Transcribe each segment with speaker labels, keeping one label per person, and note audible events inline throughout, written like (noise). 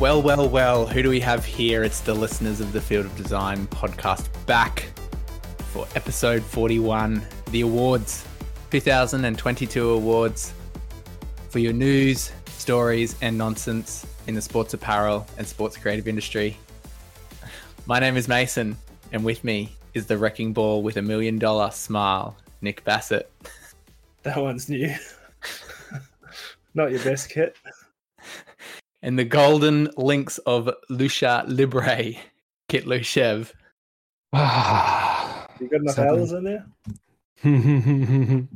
Speaker 1: Well, well, well, who do we have here? It's the listeners of the Field of Design podcast back for episode 41, the awards, 2022 awards for your news, stories, and nonsense in the sports apparel and sports creative industry. My name is Mason, and with me is the wrecking ball with a million dollar smile, Nick Bassett.
Speaker 2: That one's new. (laughs) Not your best kit.
Speaker 1: And the golden links of Lucha Libre, Kit Lushev.
Speaker 2: You got enough
Speaker 3: Something.
Speaker 2: L's in there? (laughs)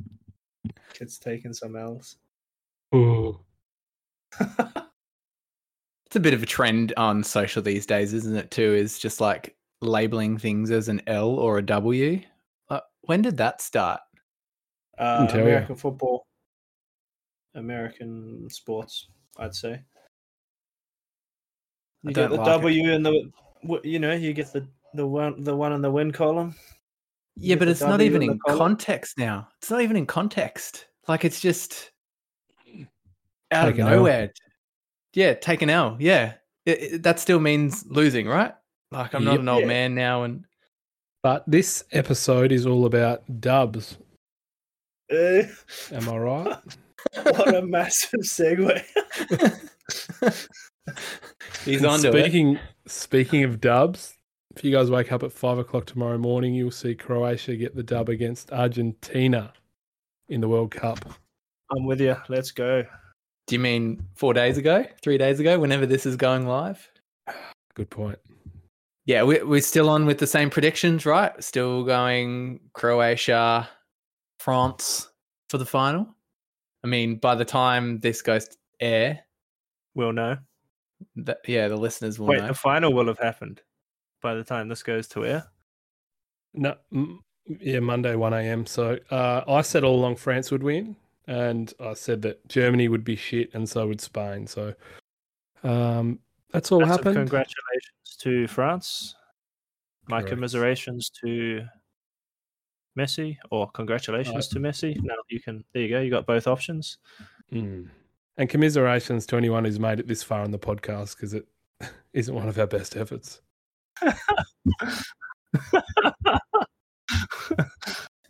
Speaker 2: Kit's taking some L's.
Speaker 3: Ooh. (laughs)
Speaker 1: It's a bit of a trend on social these days, isn't it? Too is just like labeling things as an L or a W. Uh, when did that start?
Speaker 2: Uh,
Speaker 3: tell ya.
Speaker 2: American football, American sports, I'd say.
Speaker 1: I
Speaker 2: You
Speaker 1: don't
Speaker 2: get the
Speaker 1: like it.
Speaker 2: W and the, you know, you get the the one the one in the win column. You
Speaker 1: Yeah, but it's not even
Speaker 2: in the
Speaker 1: in
Speaker 2: column.
Speaker 1: context now. It's not even in context. Like it's just out
Speaker 3: Take
Speaker 1: of
Speaker 3: an L.
Speaker 1: nowhere. Yeah, take an L. Yeah, It- it- that still means losing, right? Like I'm not
Speaker 3: Yep.
Speaker 1: an old
Speaker 2: Yeah.
Speaker 1: man now, and
Speaker 3: But this episode is all about dubs.
Speaker 2: Uh, (laughs)
Speaker 3: Am I right?
Speaker 2: what a massive segue. (laughs) (laughs) (laughs)
Speaker 1: he's on to it.
Speaker 3: speaking speaking of dubs, if you guys wake up at five o'clock tomorrow morning, you'll see Croatia get the dub against Argentina in the World Cup.
Speaker 2: I'm with you. Let's go.
Speaker 1: Do you mean four days ago, three days ago, whenever this is going live?
Speaker 3: Good point.
Speaker 1: Yeah, we, we're still on with the same predictions, right? Still going Croatia, France for the final. I mean, by the time this goes to air,
Speaker 2: We'll know.
Speaker 1: That, yeah, the listeners will
Speaker 2: Wait,
Speaker 1: know.
Speaker 2: the final will have happened by the time this goes to air.
Speaker 3: No, yeah, Monday one a.m. So uh, I said all along France would win, and I said that Germany would be shit, and so would Spain. So um, that's all
Speaker 2: Massive
Speaker 3: happened.
Speaker 2: Congratulations to France. My
Speaker 3: Correct.
Speaker 2: commiserations to Messi, or congratulations to Messi. Now you can. There you go. You got both options.
Speaker 3: Mm. And commiserations to anyone who's made it this far on the podcast because it (laughs) isn't one of our best efforts. (laughs)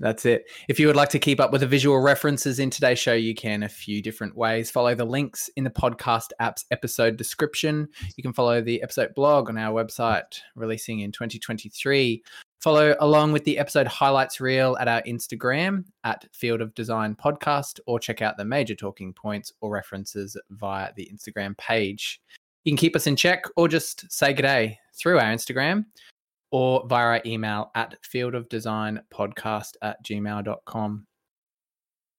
Speaker 1: That's it. If you would like to keep up with the visual references in today's show, you can a few different ways. Follow the links in the podcast app's episode description. You can follow the episode blog on our website, releasing in 2023. Follow along with the episode highlights reel at our Instagram at Field of Design Podcast, or check out the major talking points or references via the Instagram page. You can keep us in check or just say g'day through our Instagram or via our email at fieldofdesignpodcast at gmail.com.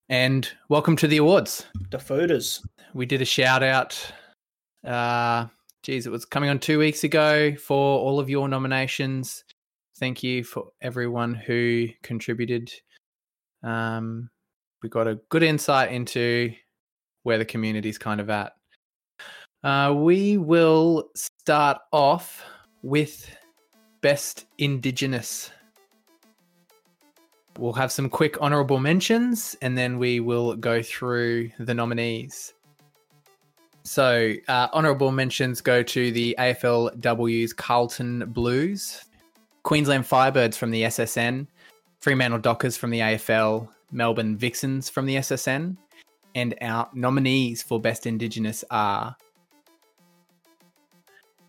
Speaker 1: And welcome to the awards.
Speaker 2: The photos.
Speaker 1: We did a shout out. Uh, geez, it was coming on two weeks ago for all of your nominations. Thank you for everyone who contributed. Um, we got a good insight into where the community's kind of at. Uh, we will start off with Best Indigenous. We'll have some quick honorable mentions and then we will go through the nominees. So, uh, honorable mentions go to the AFLW's Carlton Blues, Queensland Firebirds from the SSN, Fremantle Dockers from the AFL, Melbourne Vixens from the SSN, and our nominees for Best Indigenous are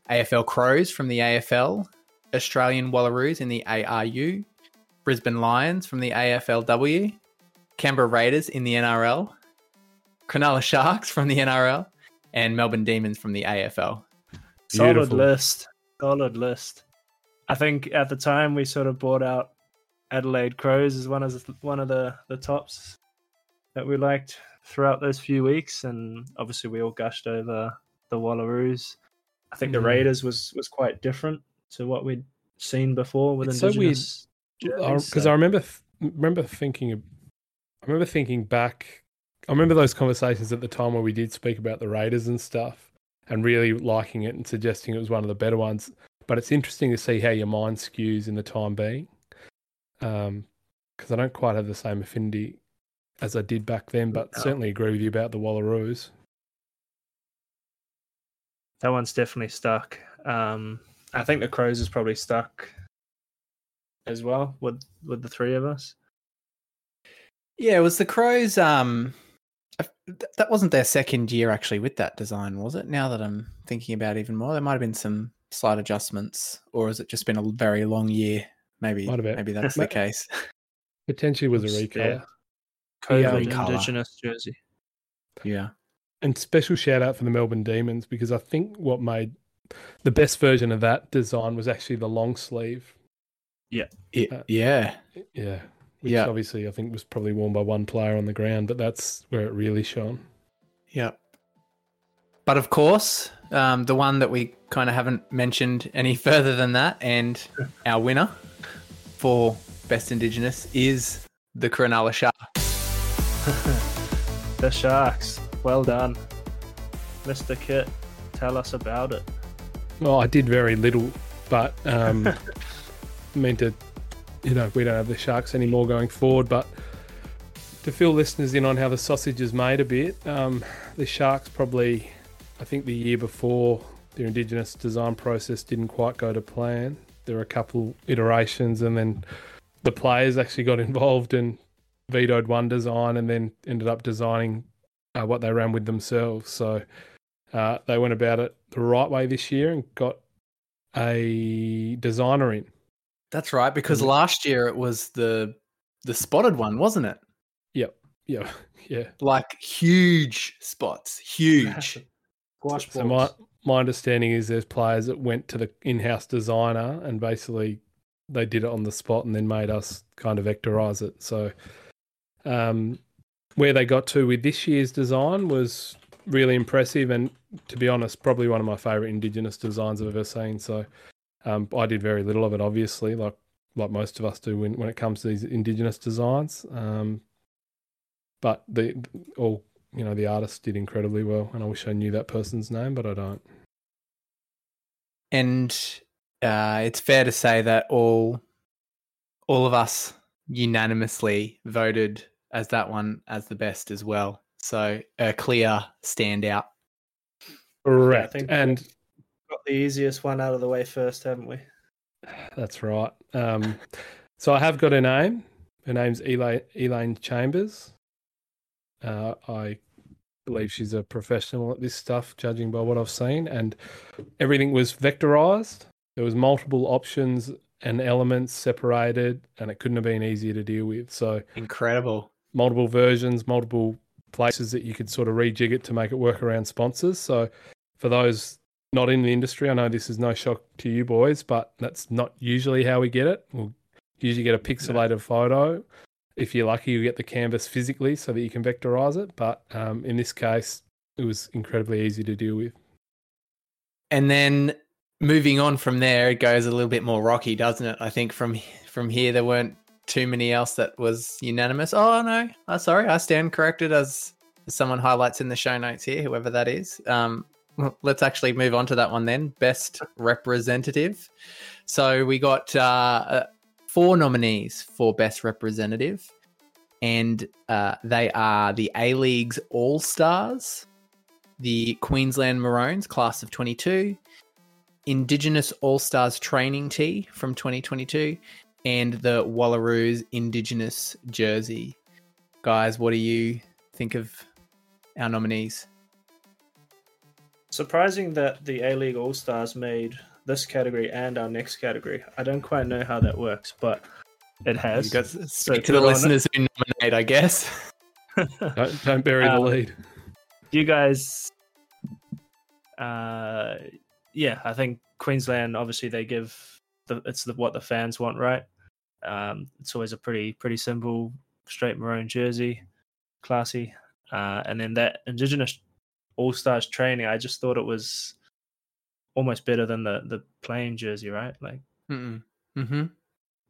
Speaker 1: AFL Crows from the AFL, Australian Wallaroos in the ARU, Brisbane Lions from the AFLW, Canberra Raiders in the NRL, Cronulla Sharks from the NRL, and Melbourne Demons from the AFL.
Speaker 2: Solid list. Solid list. I think at the time we sort of brought out Adelaide Crows as one of the, one of the the tops that we liked throughout those few weeks, and obviously we all gushed over the Wallaroos. I think the
Speaker 3: Mhm.
Speaker 2: Raiders was was quite different to what we'd seen before with
Speaker 3: It's so weird,
Speaker 2: Indigenous.
Speaker 3: because
Speaker 2: so-
Speaker 3: I remember remember thinking I remember thinking back I remember those conversations at the time where we did speak about the Raiders and stuff and really liking it and suggesting it was one of the better ones but it's interesting to see how your mind skews in the time being um because I don't quite have the same affinity as I did back then but
Speaker 2: No.
Speaker 3: certainly agree with you about the Wallaroos
Speaker 2: that one's definitely stuck. Um, I think the crows is probably stuck as well with with the three of us.
Speaker 1: Yeah, it was the Crows. Um, that wasn't their second year actually with that design, was it? Now that I'm thinking about it even more, there might have been some slight adjustments, or has it just been a very long year? Maybe,
Speaker 3: Might have been.
Speaker 1: maybe that's the case. (laughs)
Speaker 3: Potentially was a
Speaker 2: Oops,
Speaker 3: recolor.
Speaker 2: yeah. COVID
Speaker 1: colour.
Speaker 2: Indigenous jersey.
Speaker 1: Yeah,
Speaker 3: And special shout out for the Melbourne Demons because I think what made the best version of that design was actually the long sleeve.
Speaker 1: It-
Speaker 3: Uh,
Speaker 1: yeah,
Speaker 3: Yeah. Which
Speaker 1: Yeah.
Speaker 3: obviously I think was probably worn by one player on the ground, but that's where it really shone.
Speaker 1: yeah. But of course, um, the one that we kind of haven't mentioned any (laughs) further than that, and our winner for best Indigenous is the Cronulla Sharks. (laughs)
Speaker 2: the Sharks. Well done, Mister Kit. Tell us about it.
Speaker 3: Well, I did very little, but um, (laughs) meant to, you know, we don't have the Sharks anymore going forward. But to fill listeners in on how the sausage is made a bit, um, the Sharks probably, I think the year before, their Indigenous design process didn't quite go to plan. There were a couple iterations, and then the players actually got (laughs) involved and vetoed one design, and then ended up designing uh, what they ran with themselves. So. Uh, they went about it the right way this year and got a designer in.
Speaker 1: That's right, because last year it was the the spotted one, wasn't it? Yep.
Speaker 3: Yeah, (laughs) yeah.
Speaker 1: Like huge spots, huge. (laughs)
Speaker 2: Squash
Speaker 3: So my my understanding is there's players that went to the in-house designer and basically they did it on the spot and then made us kind of vectorize it. So um, where they got to with this year's design was really impressive and to be honest, probably one of my favorite indigenous designs I've ever seen. So um, I did very little of it, obviously, like like most of us do when, when it comes to these indigenous designs. Um, but the all you know the artist did incredibly well, and I wish I knew that person's name, but I don't.
Speaker 1: and uh, it's fair to say that all all of us unanimously voted as that one as the best as well. So a clear standout.
Speaker 3: Correct, and
Speaker 2: got the easiest one out of the way first, haven't we?
Speaker 3: that's right. Um, so I have got a name. Her name's Elaine, Elaine Chambers. Uh, I believe she's a professional at this stuff, judging by what I've seen, and everything was vectorized. There was multiple options and elements separated, and it couldn't have been easier to deal with. So
Speaker 1: Incredible.
Speaker 3: multiple versions, multiple places that you could sort of rejig it to make it work around sponsors. So for those not in the industry, I know this is no shock to you boys, but that's not usually how we get it. We'll usually get a pixelated photo. If you're lucky, you get the canvas physically so that you can vectorize it. But um, in this case, it was incredibly easy to deal with.
Speaker 1: And then moving on from there, it goes a little bit more rocky, doesn't it? I think from from here there weren't too many else that was unanimous. Oh no, oh, sorry, I stand corrected as someone highlights in the show notes here, whoever that is. Um, let's actually move on to that one then. Best representative. So we got uh, four nominees for best representative, and uh, they are the A League's All Stars, the Queensland Maroons class of 22, Indigenous All Stars Training Tee from 2022, and the Wallaroos Indigenous Jersey. Guys, what do you think of our nominees?
Speaker 2: Surprising that the A League All Stars made this category and our next category. I don't quite know how that works, but it has.
Speaker 1: You guys speak to the
Speaker 2: on it.
Speaker 1: listeners who nominate, I guess. (laughs)
Speaker 3: Don't, don't bury the
Speaker 2: Um,
Speaker 3: lead.
Speaker 2: you guys uh yeah i think queensland obviously they give the it's the, what the fans want right um it's always a pretty pretty simple straight maroon jersey classy uh and then that indigenous all stars training i just thought it was almost better than the the plain jersey right like
Speaker 1: Mm-mm. Mm-hmm.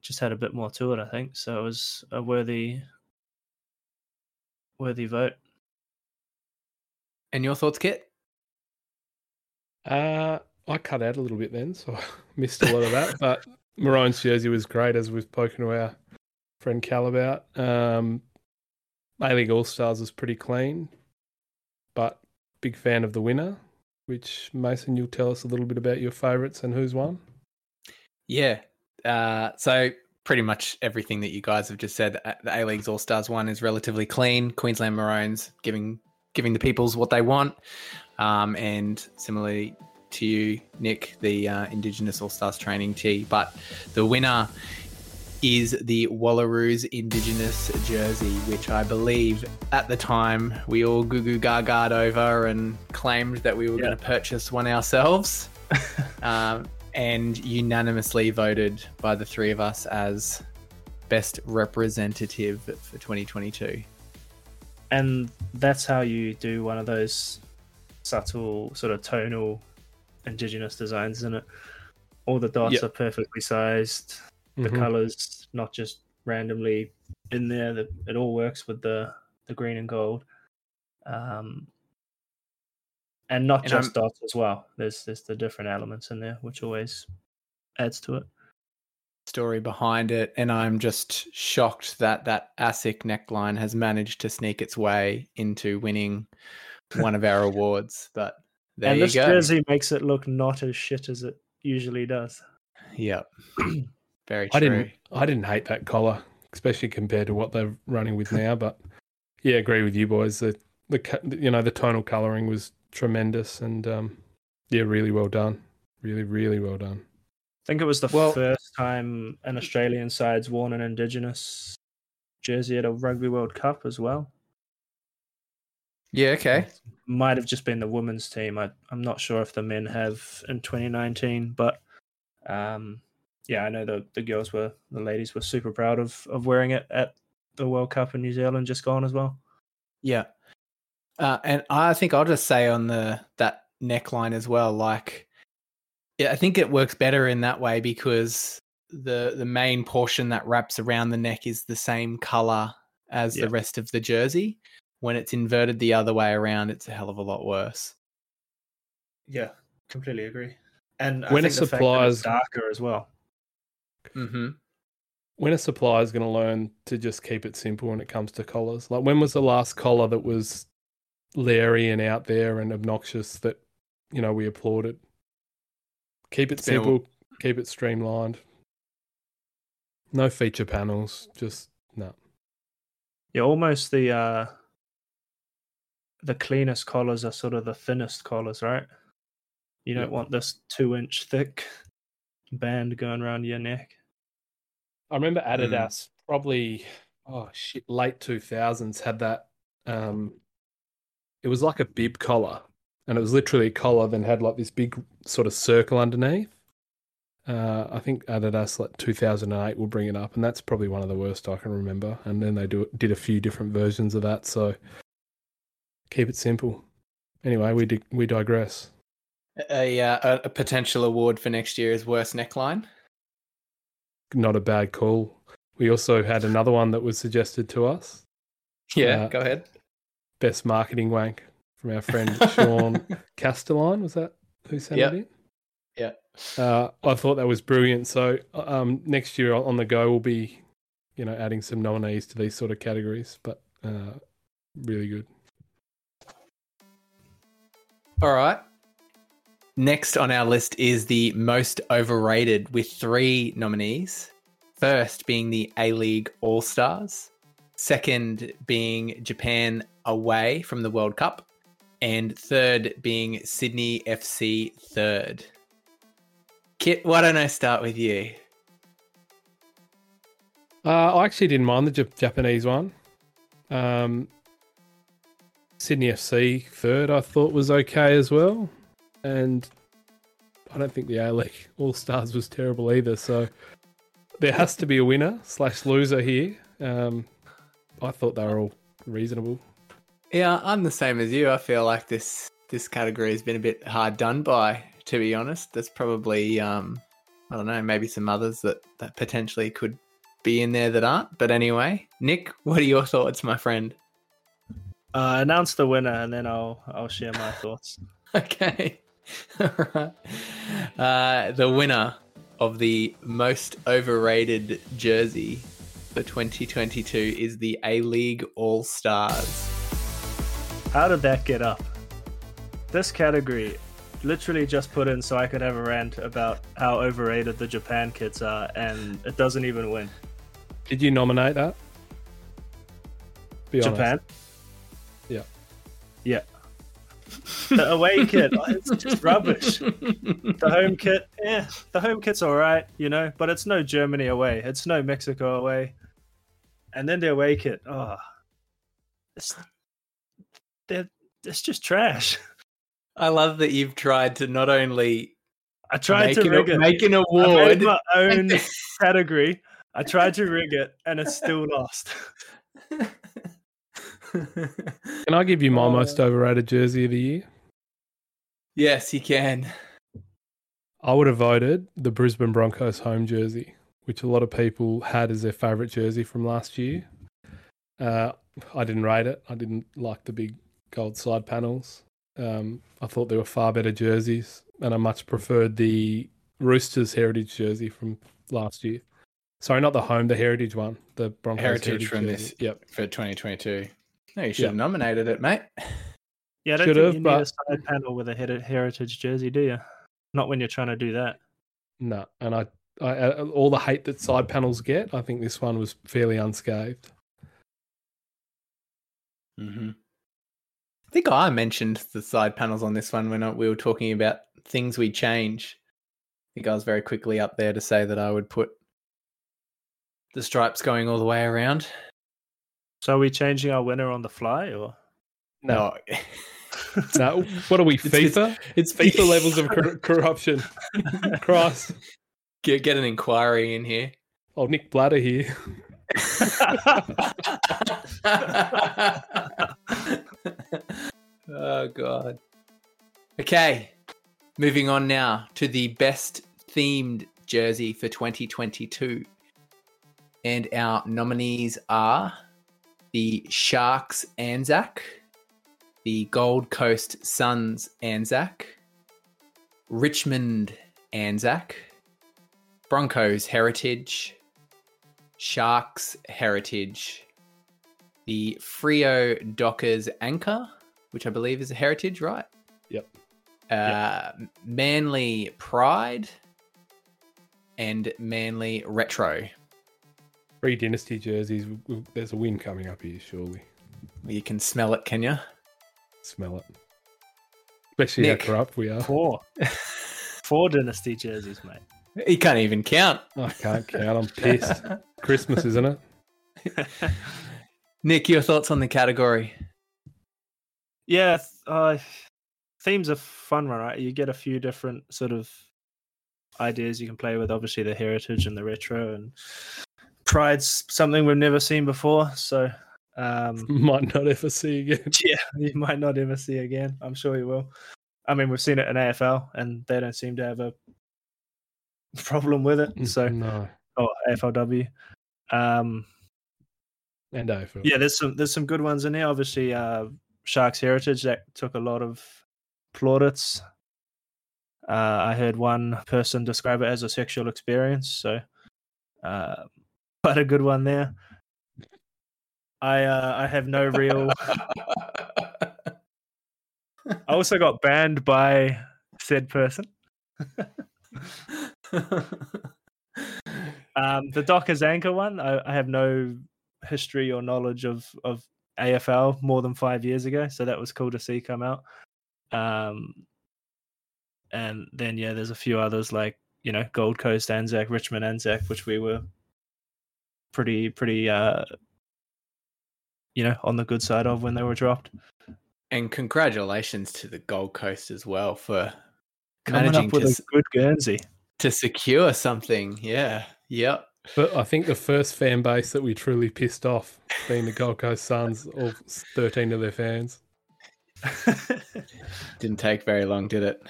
Speaker 2: just had a bit more to it i think so it was a worthy worthy vote
Speaker 1: And your thoughts, Kit?
Speaker 3: Uh, I cut out a little bit then, so (laughs) I missed a lot of that. But (laughs) Maroon's jersey was great, as we've spoken to our friend Cal about. Um, A League All Stars was pretty clean, but big fan of the winner. Which Mason, you'll tell us a little bit about your favourites and who's won.
Speaker 1: Yeah. Uh, so pretty much everything that you guys have just said. uh, The A League's All Stars one is relatively clean. Queensland Maroons giving giving the peoples what they want, um, and similarly to you, Nick, the uh, Indigenous All Stars training tee. But the winner is the Wallaroos Indigenous jersey, which I believe at the time we all goo goo gagaed over and claimed that we were
Speaker 2: Yeah.
Speaker 1: going to purchase one ourselves. (laughs) um, and unanimously voted by the three of us as best representative for 2022.
Speaker 2: and that's how you do one of those subtle sort of tonal indigenous designs isn't it all the dots
Speaker 3: Yep.
Speaker 2: are perfectly sized the
Speaker 3: Mhm.
Speaker 2: colors not just randomly in there that it all works with the the green and gold um and not
Speaker 1: And
Speaker 2: just
Speaker 1: I'm-
Speaker 2: dots as well there's there's the different elements in there which always adds to it
Speaker 1: Story behind it, and I'm just shocked that that ASICS neckline has managed to sneak its way into winning one of our (laughs) awards. But there
Speaker 2: and
Speaker 1: you
Speaker 2: this
Speaker 1: go.
Speaker 2: jersey makes it look not as shit as it usually does
Speaker 1: Yep, (clears throat) very true.
Speaker 3: I didn't. I didn't hate that collar, especially compared to what they're running with now. But yeah, agree with you boys. The the you know the tonal coloring was tremendous, and um, yeah, really well done. Really, really well done.
Speaker 2: I think it was the
Speaker 1: Well-
Speaker 2: first time an Australian side's worn an Indigenous jersey at a Rugby World Cup as well.
Speaker 1: Yeah, okay.
Speaker 2: Might have just been the women's team. I, I'm not sure if the men have in 2019, but um, yeah, I know the, the girls were, the ladies were super proud of, of wearing it at the World Cup in New Zealand just gone as well.
Speaker 1: Yeah. Uh, and I think I'll just say on the that neckline as well, like yeah, I think it works better in that way because the the main portion that wraps around the neck is the same color as
Speaker 2: Yeah.
Speaker 1: the rest of the jersey. When it's inverted the other way around, it's a hell of a lot worse.
Speaker 2: Yeah, completely agree. And I
Speaker 3: When a
Speaker 2: think the fact that it's
Speaker 3: supplier's-
Speaker 2: darker as well.
Speaker 1: Mm-hmm.
Speaker 3: When a supplier is going to learn to just keep it simple when it comes to collars, like when was the last collar that was leery and out there and obnoxious that you know we applauded? Keep it simple. Keep it streamlined. No feature panels. Just no.
Speaker 2: Yeah, almost the uh the cleanest collars are sort of the thinnest collars, right? You don't want this two inch thick band going around your neck.
Speaker 3: I remember
Speaker 1: Mm.
Speaker 3: Adidas probably oh shit late two thousands had that um it was like a bib collar and it was literally a collar then had like this big sort of circle underneath. Uh, I think Adidas like 2008 will bring it up and that's probably one of the worst I can remember and then they do did a few different versions of that so keep it simple. Anyway, we di- we digress.
Speaker 1: A, uh, a a potential award for next year is worst neckline.
Speaker 3: Not a bad call. We also had another one that was suggested to us.
Speaker 1: Yeah,
Speaker 3: Uh,
Speaker 1: go ahead.
Speaker 3: best marketing wank from our friend (laughs) Sean Castelline. Was that who sent
Speaker 1: Yep.
Speaker 3: it in?
Speaker 1: Yeah.
Speaker 3: Uh, I thought that was brilliant. So um, next year on the go, we'll be, you know, adding some nominees to these sort of categories. But uh, really good.
Speaker 1: All right. Next on our list is the most overrated with three nominees. First being the A League All Stars, second being Japan away from the World Cup, and third being Sydney FC third. Kit, why don't I start with you?
Speaker 3: Uh, I actually didn't mind the Jap- Japanese one. Um, Sydney FC third, I thought was okay as well, and I don't think the A League (laughs) All Stars was terrible either. So there has to be a winner slash loser here. Um, I thought they were all reasonable.
Speaker 1: Yeah, I'm the same as you. I feel like this this category has been a bit hard done by, to be honest. There's probably um I don't know, maybe some others that, that potentially could be in there that aren't. But anyway, Nick, what are your thoughts, my friend?
Speaker 2: Uh, announce the winner, and then I'll I'll share my thoughts. (laughs)
Speaker 1: Okay. Alright. (laughs) Uh, the winner of the most overrated jersey for 2022 is the A League All Stars.
Speaker 2: How did that get up? This category, literally just put in so I could have a rant about how overrated the Japan kits are, and it doesn't even win.
Speaker 3: Did you nominate that? Be honest.
Speaker 2: Japan.
Speaker 3: Yeah.
Speaker 2: Yeah. The away kit, it's just rubbish. The home kit, yeah, the home kit's all right, you know, but it's no Germany away, it's no Mexico away, and then the away kit, oh, it's they're, it's just trash.
Speaker 1: I love that you've tried to not only
Speaker 2: I tried
Speaker 1: make,
Speaker 2: to rig it.
Speaker 1: make an award.
Speaker 2: my own (laughs) category. I tried to rig it, and it's still lost. (laughs)
Speaker 3: Can I give you my
Speaker 1: Oh.
Speaker 3: most overrated jersey of the year?
Speaker 1: yes, you can.
Speaker 3: I would have voted the Brisbane Broncos home jersey, which a lot of people had as their favourite jersey from last year. Uh, I didn't rate it. I didn't like the big gold side panels. Um, I thought there were far better jerseys, and I much preferred the Roosters heritage jersey from last year. Sorry, not the home, the heritage one, the Broncos
Speaker 1: Heritage from
Speaker 3: jersey.
Speaker 1: this-
Speaker 3: Yep.
Speaker 1: For 2022. No, you should
Speaker 3: Yeah.
Speaker 1: have nominated it, mate.
Speaker 2: Yeah, I don't
Speaker 3: Should
Speaker 2: think
Speaker 3: have,
Speaker 2: you need a side panel with a heritage jersey, do you? Not when you're trying to do that.
Speaker 3: No, and I, I, uh, all the hate that side panels get, I think this one was fairly unscathed.
Speaker 1: Mm-hmm. I think I mentioned the side panels on this one when we were talking about things we change. I think I was very quickly up there to say that I would put the stripes going all the way around.
Speaker 2: So are we changing our winner on the fly, or
Speaker 3: No, no. (laughs) What are we,
Speaker 1: It's- it's-
Speaker 3: FIFA?
Speaker 1: It's
Speaker 3: FIFA (laughs) levels of cor- corruption. (laughs) Cross.
Speaker 1: Get, get an inquiry in here.
Speaker 3: Oh, Nick Blatter here.
Speaker 1: oh god. Okay. Moving on now to the best themed jersey for 2022. And our nominees are the Sharks Anzac, the Gold Coast Suns Anzac, Richmond Anzac, Broncos Heritage, Sharks Heritage, the Freo Dockers Anchor, which I believe is a heritage, right?
Speaker 3: Yep.
Speaker 1: Uh, Manly Pride and Manly Retro.
Speaker 3: Three dynasty jerseys. W- w- There's a win coming up here, surely.
Speaker 1: You can smell it, can you?
Speaker 3: Smell it. Especially
Speaker 1: Nick.
Speaker 3: how corrupt we are.
Speaker 2: four? (laughs) Four dynasty jerseys, mate.
Speaker 1: He can't even count.
Speaker 3: I can't count. I'm pissed. (laughs) Christmas, isn't it?
Speaker 1: Nick, your thoughts on the category?
Speaker 2: Yeah, uh, themes are fun, right? You get a few different sort of ideas you can play with. Obviously, the heritage and the retro, and pride's something we've never seen before. So, um, (laughs)
Speaker 3: Might not ever see again. (laughs)
Speaker 2: yeah, you might not ever see again. I'm sure you will. I mean, we've seen it in AFL, and they don't seem to have a problem with it. So,
Speaker 3: no.
Speaker 2: oh, AFLW. Um,
Speaker 3: And AFL.
Speaker 2: yeah, there's some there's some good ones in there. Obviously, uh, Sharks Heritage that took a lot of plaudits. Uh, I heard one person describe it as a sexual experience, so uh, (laughs) quite a good one there. I uh, I have no real. (laughs) I also got banned by said person. (laughs) Um, the Dockers anchor one, I, I have no history or knowledge of of AFL more than five years ago, so that was cool to see come out. Um, and then yeah, there's a few others like you know Gold Coast Anzac, Richmond Anzac, which we were pretty pretty uh, you know on the good side of when they were dropped.
Speaker 1: and congratulations to the Gold Coast as well for
Speaker 2: Coming
Speaker 1: managing
Speaker 2: up with
Speaker 1: to,
Speaker 2: a
Speaker 1: s-
Speaker 2: good Guernsey.
Speaker 1: to secure something. Yeah. Yep.
Speaker 3: But I think the first fan base that we truly pissed off being the Gold Coast Suns, all 13 of their fans. (laughs)
Speaker 1: Didn't take very long, did it?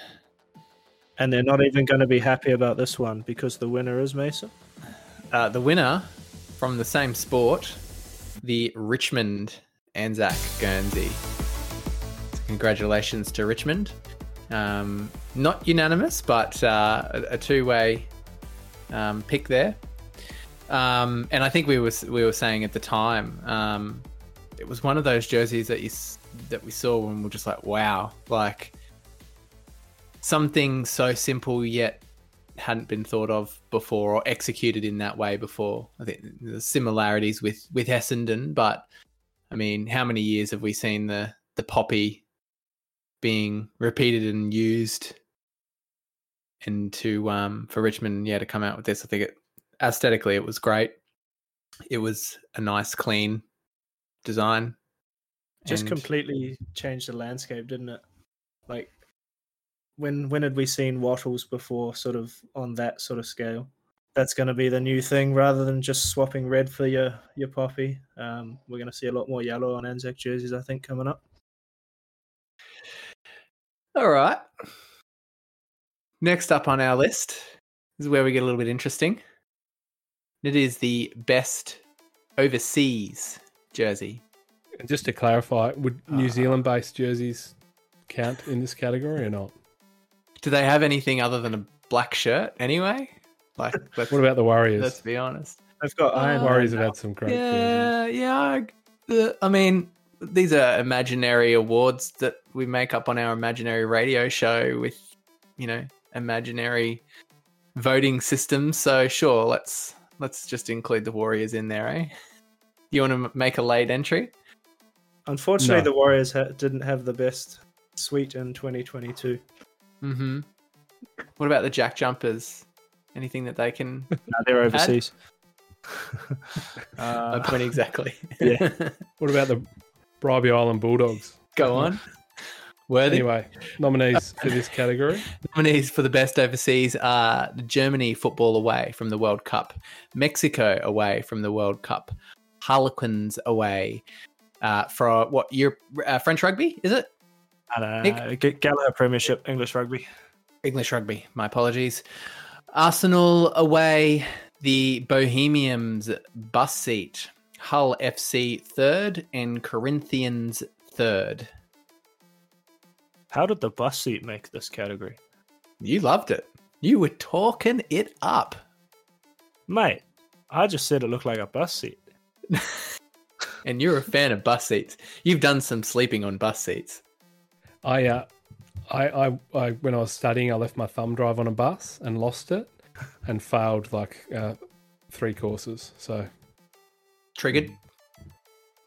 Speaker 2: and they're not even going to be happy about this one because the winner is Mason.
Speaker 1: Uh, the winner from the same sport, the Richmond Anzac Guernsey. So congratulations to Richmond. Um, not unanimous, but uh, a, a two-way um, pick there. Um, and I think we were we were saying at the time, um, it was one of those jerseys that you that we saw when we we're just like, wow, like something so simple yet hadn't been thought of before or executed in that way before. I think there's similarities with with Essendon, but I mean, how many years have we seen the the poppy being repeated and used? And to um for Richmond, yeah, to come out with this, I think it aesthetically it was great. It was a nice, clean design.
Speaker 2: Just
Speaker 1: and-
Speaker 2: completely changed the landscape, didn't it? Like when when had we seen Wattles before sort of on that sort of scale? That's going to be the new thing rather than just swapping red for your your poppy. Um, we're going to see a lot more yellow on Anzac jerseys, I think, coming up.
Speaker 1: All right. Next up on our list is where we get a little bit interesting. It is the best overseas jersey.
Speaker 3: And just to clarify, would New
Speaker 1: Ah.
Speaker 3: Zealand based jerseys count in this category or not?
Speaker 1: Do they have anything other than a black shirt anyway? Like, (laughs) let's,
Speaker 3: What about the Warriors?
Speaker 1: let's be honest.
Speaker 2: They've got
Speaker 1: Uh,
Speaker 2: Iron
Speaker 3: Warriors
Speaker 2: Man
Speaker 3: have had some great jerseys.
Speaker 1: Yeah, yeah. I, uh, I mean, these are imaginary awards that we make up on our imaginary radio show with, you know, imaginary voting systems. So sure, let's let's just include the Warriors in there, eh? You want to make a late entry?
Speaker 2: Unfortunately,
Speaker 3: No.
Speaker 2: the Warriors ha- didn't have the best suite in 2022.
Speaker 1: Mm-hmm. What about the Jack Jumpers? Anything that they can? (laughs)
Speaker 2: No, they're overseas.
Speaker 1: I (laughs)
Speaker 2: uh,
Speaker 1: point exactly. (laughs)
Speaker 2: yeah.
Speaker 3: What about the Bribie Island Bulldogs?
Speaker 1: Go on. Worthy.
Speaker 3: Anyway, nominees for this category.
Speaker 1: Nominees for the best overseas are Germany football away from the World Cup, Mexico away from the World Cup, Harlequins away uh, for what Europe, uh, French rugby is it?
Speaker 2: And, uh, G- Gallagher Premiership English Rugby.
Speaker 1: English rugby. My apologies. Arsenal away, the Bohemians bus seat, Hull FC third, and Corinthians third.
Speaker 2: How did the bus seat make this category?
Speaker 1: You loved it. You were talking it up.
Speaker 2: Mate, I just said it looked like a bus seat. (laughs)
Speaker 1: And you're a fan of bus seats. You've done some sleeping on bus seats.
Speaker 3: I, uh, I, I, I, when I was studying, I left my thumb drive on a bus and lost it, and failed like uh, three courses. So
Speaker 1: Triggered.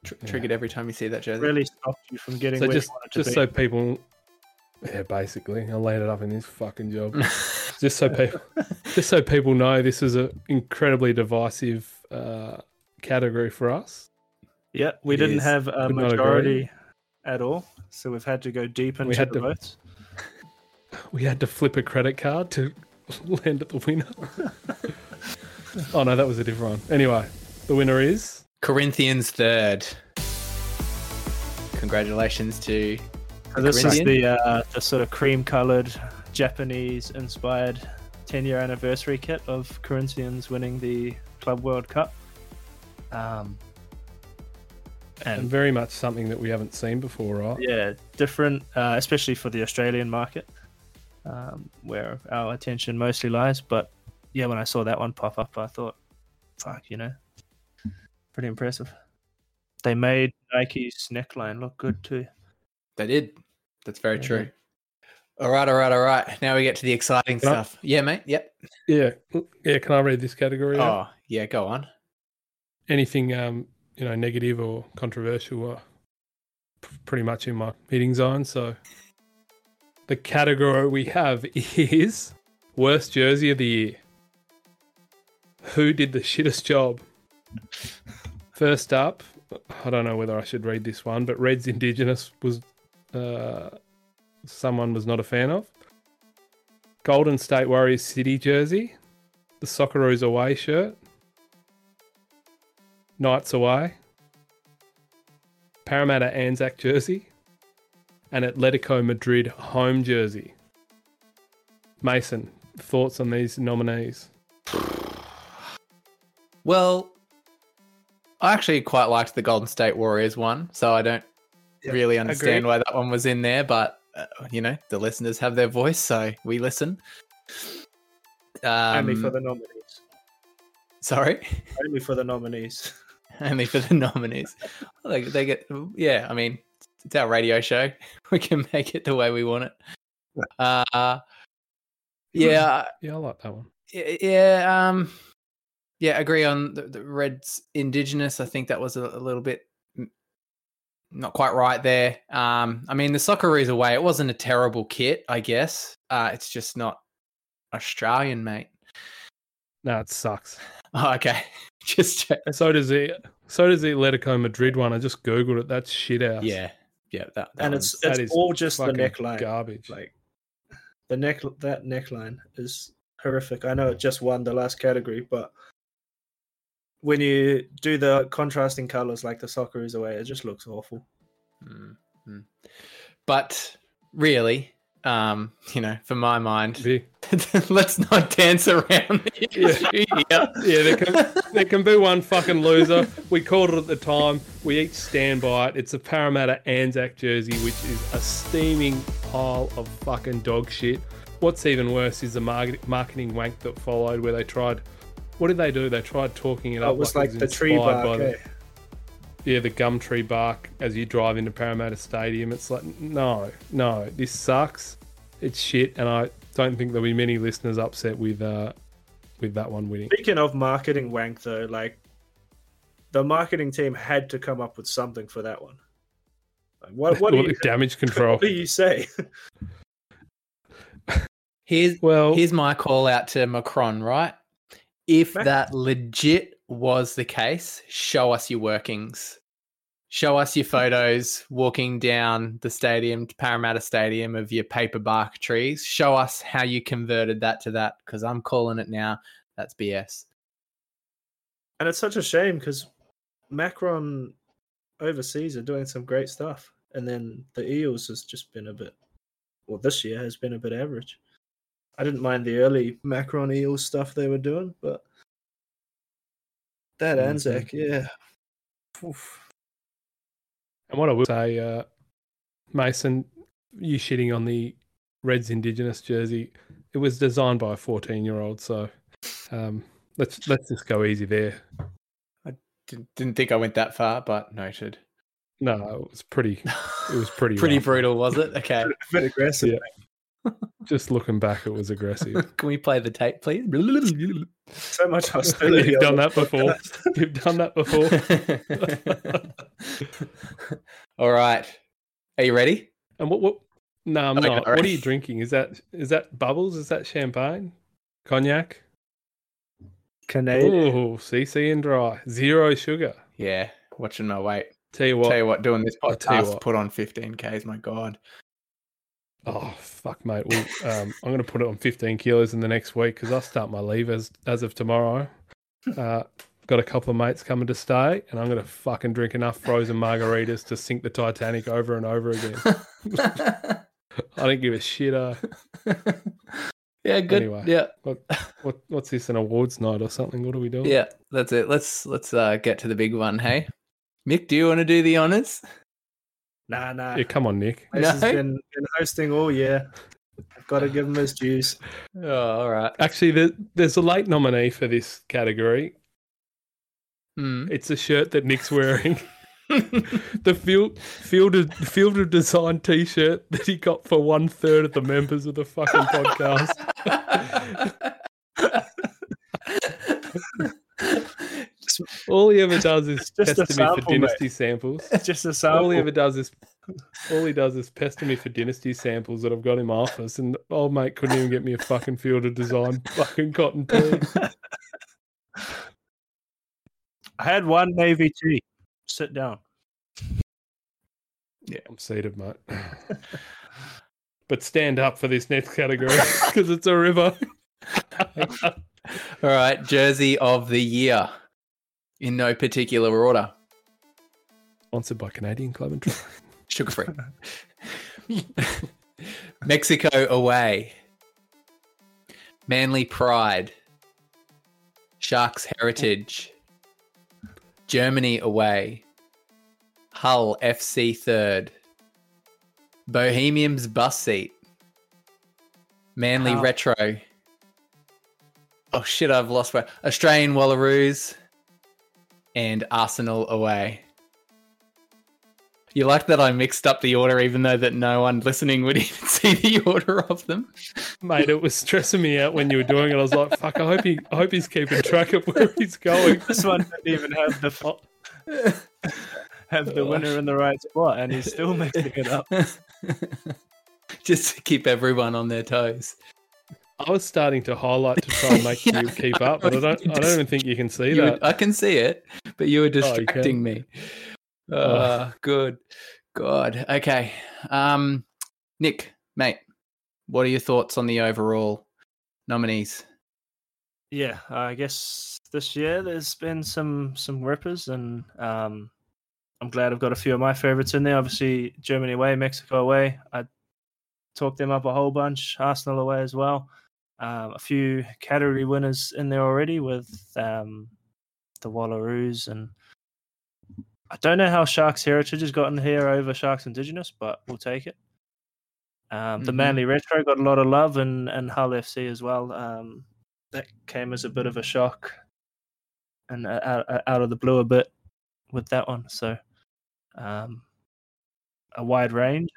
Speaker 1: Tr-
Speaker 3: Yeah.
Speaker 1: Triggered every time you see that jersey.
Speaker 2: Really stopped you from getting
Speaker 3: so
Speaker 2: where
Speaker 3: just
Speaker 2: you wanted to
Speaker 3: just
Speaker 2: be.
Speaker 3: so people, yeah, basically, I landed up in this fucking job. (laughs) just so people, just so people know, this is an incredibly divisive uh, category for us.
Speaker 2: Yeah, we
Speaker 1: It
Speaker 2: didn't
Speaker 1: is.
Speaker 2: have a
Speaker 3: Could
Speaker 2: majority at all, so we've had to go deep into
Speaker 3: had
Speaker 2: the
Speaker 3: to-
Speaker 2: votes. (laughs)
Speaker 3: We had to flip a credit card to (laughs) land at the winner. (laughs) oh no, that was a different one. Anyway, the winner is
Speaker 1: Corinthians third. Congratulations to
Speaker 2: So this is the uh, the sort of cream-colored Japanese-inspired 10-year anniversary kit of Corinthians winning the Club World Cup. Um,
Speaker 3: and
Speaker 2: and
Speaker 3: very much something that we haven't seen before, right?
Speaker 2: yeah, different, uh, especially for the Australian market, um, where our attention mostly lies. But yeah, when I saw that one pop up, I thought, "Fuck," you know, pretty impressive. They made Nike's neckline look good too.
Speaker 1: They did. That's very
Speaker 2: Yeah.
Speaker 1: true. All right, all right, all right. Now we get to the exciting
Speaker 3: Can I-
Speaker 1: stuff. Yeah, mate. Yep.
Speaker 3: Yeah, yeah. Can I read this category? out?
Speaker 1: Oh, yeah. Go on.
Speaker 3: Anything, um, you know, negative or controversial, are p- pretty much in my hitting zone. So, the category we have (laughs) is worst jersey of the year. Who did the shittest job? First up, I don't know whether I should read this one, but Reds Indigenous was uh, someone was not a fan of. Golden State Warriors City jersey, the Socceroos away shirt, Knights away, Parramatta Anzac jersey, and Atletico Madrid home jersey. Mason, thoughts on these nominees?
Speaker 1: Well, I actually quite liked the Golden State Warriors one, so I don't
Speaker 2: Yeah,
Speaker 1: really understand
Speaker 2: agreed.
Speaker 1: why that one was in there. But uh, you know, the listeners have their voice, so we listen. Um,
Speaker 2: Only for the nominees.
Speaker 1: sorry,
Speaker 2: Only for the nominees. (laughs) (laughs)
Speaker 1: only for the nominees. They, they get, yeah. I mean, it's our radio show. (laughs) We can make it the way we want it. Uh, yeah,
Speaker 3: Yeah, I like that one.
Speaker 1: Y- Yeah, um, yeah, agree on the, the Reds Indigenous. I think that was a, a little bit not quite right there. Um, I mean, the Socceroos away, it wasn't a terrible kit, I guess. Uh, it's just not Australian, mate.
Speaker 3: No, it sucks. (laughs)
Speaker 1: Oh, okay, (laughs) just check.
Speaker 3: So does the so does the Atletico Madrid one. I just googled it. That's shit out.
Speaker 1: Yeah, yeah, that, that
Speaker 2: and
Speaker 1: one's-
Speaker 2: it's
Speaker 3: that
Speaker 2: it's
Speaker 3: is
Speaker 2: all just the neckline.
Speaker 3: garbage.
Speaker 2: Like the neck that neckline is horrific. I know it just won the last category, but when you do the contrasting colors like the soccer is away, it just looks awful.
Speaker 1: Mm, mm. But really, um, you know, for my mind,
Speaker 3: Vic, (laughs)
Speaker 1: let's not dance around the (laughs) issue here.
Speaker 3: Yeah, there can, there can be one fucking loser. We called it at the time. We each stand by it. It's a Parramatta Anzac jersey, which is a steaming pile of fucking dog shit. What's even worse is the market, marketing wank that followed, where they tried. What did they do? They tried talking it
Speaker 2: Oh,
Speaker 3: up.
Speaker 2: it was
Speaker 3: like
Speaker 2: like
Speaker 3: it
Speaker 2: the tree bark.
Speaker 3: by
Speaker 2: eh?
Speaker 3: The, yeah, the gum tree bark as you drive into Parramatta Stadium. It's like, no, no, this sucks. It's shit, and I don't think there'll be many listeners upset with uh, with that one winning.
Speaker 2: Speaking of marketing wank, though, like the marketing team had to come up with something for that one. Like, what what (laughs) do you
Speaker 3: damage control. (laughs)
Speaker 2: what do you say?
Speaker 1: Here's
Speaker 3: Well,
Speaker 1: here's my call out to Macron, right? If
Speaker 2: Mac-
Speaker 1: that legit was the case, show us your workings. Show us your photos walking down the stadium, Parramatta Stadium, of your paper bark trees. Show us how you converted that to that, because I'm calling it now. That's BS.
Speaker 2: And it's such a shame because Macron overseas are doing some great stuff, and then the Eels has just been a bit. Well, this year has been a bit average. I didn't mind the early Macron Eels stuff they were doing, but that
Speaker 3: Mhm.
Speaker 2: Anzac, yeah. Oof.
Speaker 3: and what I will say, uh, Mason, you shitting on the Reds Indigenous jersey. It was designed by a 14 year old, so um, let's let's just go easy there.
Speaker 1: Didn't, didn't think I went that far, but noted.
Speaker 3: No, it was pretty. It was pretty. (laughs)
Speaker 1: Pretty
Speaker 3: rough.
Speaker 1: brutal, was it? Okay. (laughs)
Speaker 2: A bit aggressive.
Speaker 3: Yeah. Just looking back, it was aggressive. (laughs)
Speaker 1: Can we play the tape, please?
Speaker 2: So much hostility.
Speaker 3: You've done that before. (laughs) You've done that before. (laughs)
Speaker 1: All right. Are you ready?
Speaker 3: And what? What? No, I'm
Speaker 1: Okay,
Speaker 3: not.
Speaker 1: all
Speaker 3: What are you drinking? Is that is that bubbles? Is that champagne? Cognac?
Speaker 2: Canadian.
Speaker 3: Oh, CC and dry, zero sugar.
Speaker 1: Yeah, watching my weight.
Speaker 3: Tell you what.
Speaker 1: Tell you what, doing this
Speaker 3: I'll
Speaker 1: podcast put on 15 Ks, my God.
Speaker 3: Oh fuck, mate. Well, um, I'm going to put it on 15 kilos in the next week because I start my leave as as of tomorrow. Uh, got a couple of mates coming to stay, and I'm going to fucking drink enough frozen margaritas to sink the Titanic over and over again. (laughs) I don't give a shit. Uh,
Speaker 1: yeah, good.
Speaker 3: Anyway.
Speaker 1: Yeah.
Speaker 3: what what's this? An awards night or something? What are we doing?
Speaker 1: Yeah, that's it. Let's let's uh, get to the big one, hey? Mick, do you want to do the honors?
Speaker 2: Nah, nah.
Speaker 3: Yeah, come on, Nick.
Speaker 2: This
Speaker 1: No?
Speaker 2: been, been hosting all year. I've got to give him his dues.
Speaker 1: Oh, all right.
Speaker 3: Actually, there, there's a late nominee for this category.
Speaker 1: Hmm.
Speaker 3: It's a shirt that Nick's wearing. (laughs) (laughs) the field field fielder design T-shirt that he got for one third of the members of the fucking (laughs) podcast. All he ever does is (laughs)
Speaker 2: Just a
Speaker 3: pester me for
Speaker 2: sample, mate.
Speaker 3: dynasty samples.
Speaker 2: It's (laughs) just a sample.
Speaker 3: All he ever does is all he does is pester me for dynasty samples that I've got in my office, and old mate couldn't even get me a fucking Field of Design (laughs) fucking cotton tee.
Speaker 2: I had one Navy tee. Sit down.
Speaker 3: Yeah, I'm seated, mate. but stand up for this next category because it's a river.
Speaker 1: All right, jersey of the year in no particular order.
Speaker 3: Sponsored by Canadian Club and
Speaker 1: Sugar free. Mexico away. Manly Pride. Sharks Heritage. Germany away. Hull FC third. Bohemians bus seat. Manly
Speaker 2: How?
Speaker 1: Retro. Oh shit, I've lost my Australian Wallaroos and Arsenal away. You like that I mixed up the order, even though that no one listening would (laughs) even see the order of them.
Speaker 3: Mate, it was stressing me out when you were doing it. I was like, "Fuck! I hope he, I hope he's keeping track of where he's going." (laughs)
Speaker 2: This one didn't even have the fo- have the winner in the right spot, and he's still mixing it up. (laughs)
Speaker 1: Just to keep everyone on their toes.
Speaker 3: I was starting to highlight to try and make (laughs)
Speaker 1: Yeah,
Speaker 3: you keep up, but I don't. I don't even think you can see
Speaker 1: You
Speaker 3: that.
Speaker 1: would- I can see it, but you were
Speaker 3: you can?
Speaker 1: distracting me. Uh, (laughs) good. God. Okay. Um, Nick, mate, what are your thoughts on the overall nominees?
Speaker 2: Yeah, I guess this year there's been some some rippers, and um, I'm glad I've got a few of my favorites in there. Obviously, Germany away, Mexico away. I talked them up a whole bunch. Arsenal away as well. Um, a few category winners in there already with um, the Wallaroos, and I don't know how Sharks Heritage has gotten here over Sharks Indigenous, but we'll take it. Um, the
Speaker 1: Mhm.
Speaker 2: Manly Retro got a lot of love, and and Hull FC as well. Um, that came as a bit of a shock and uh, out, uh, out of the blue a bit with that one. So, um, a wide range.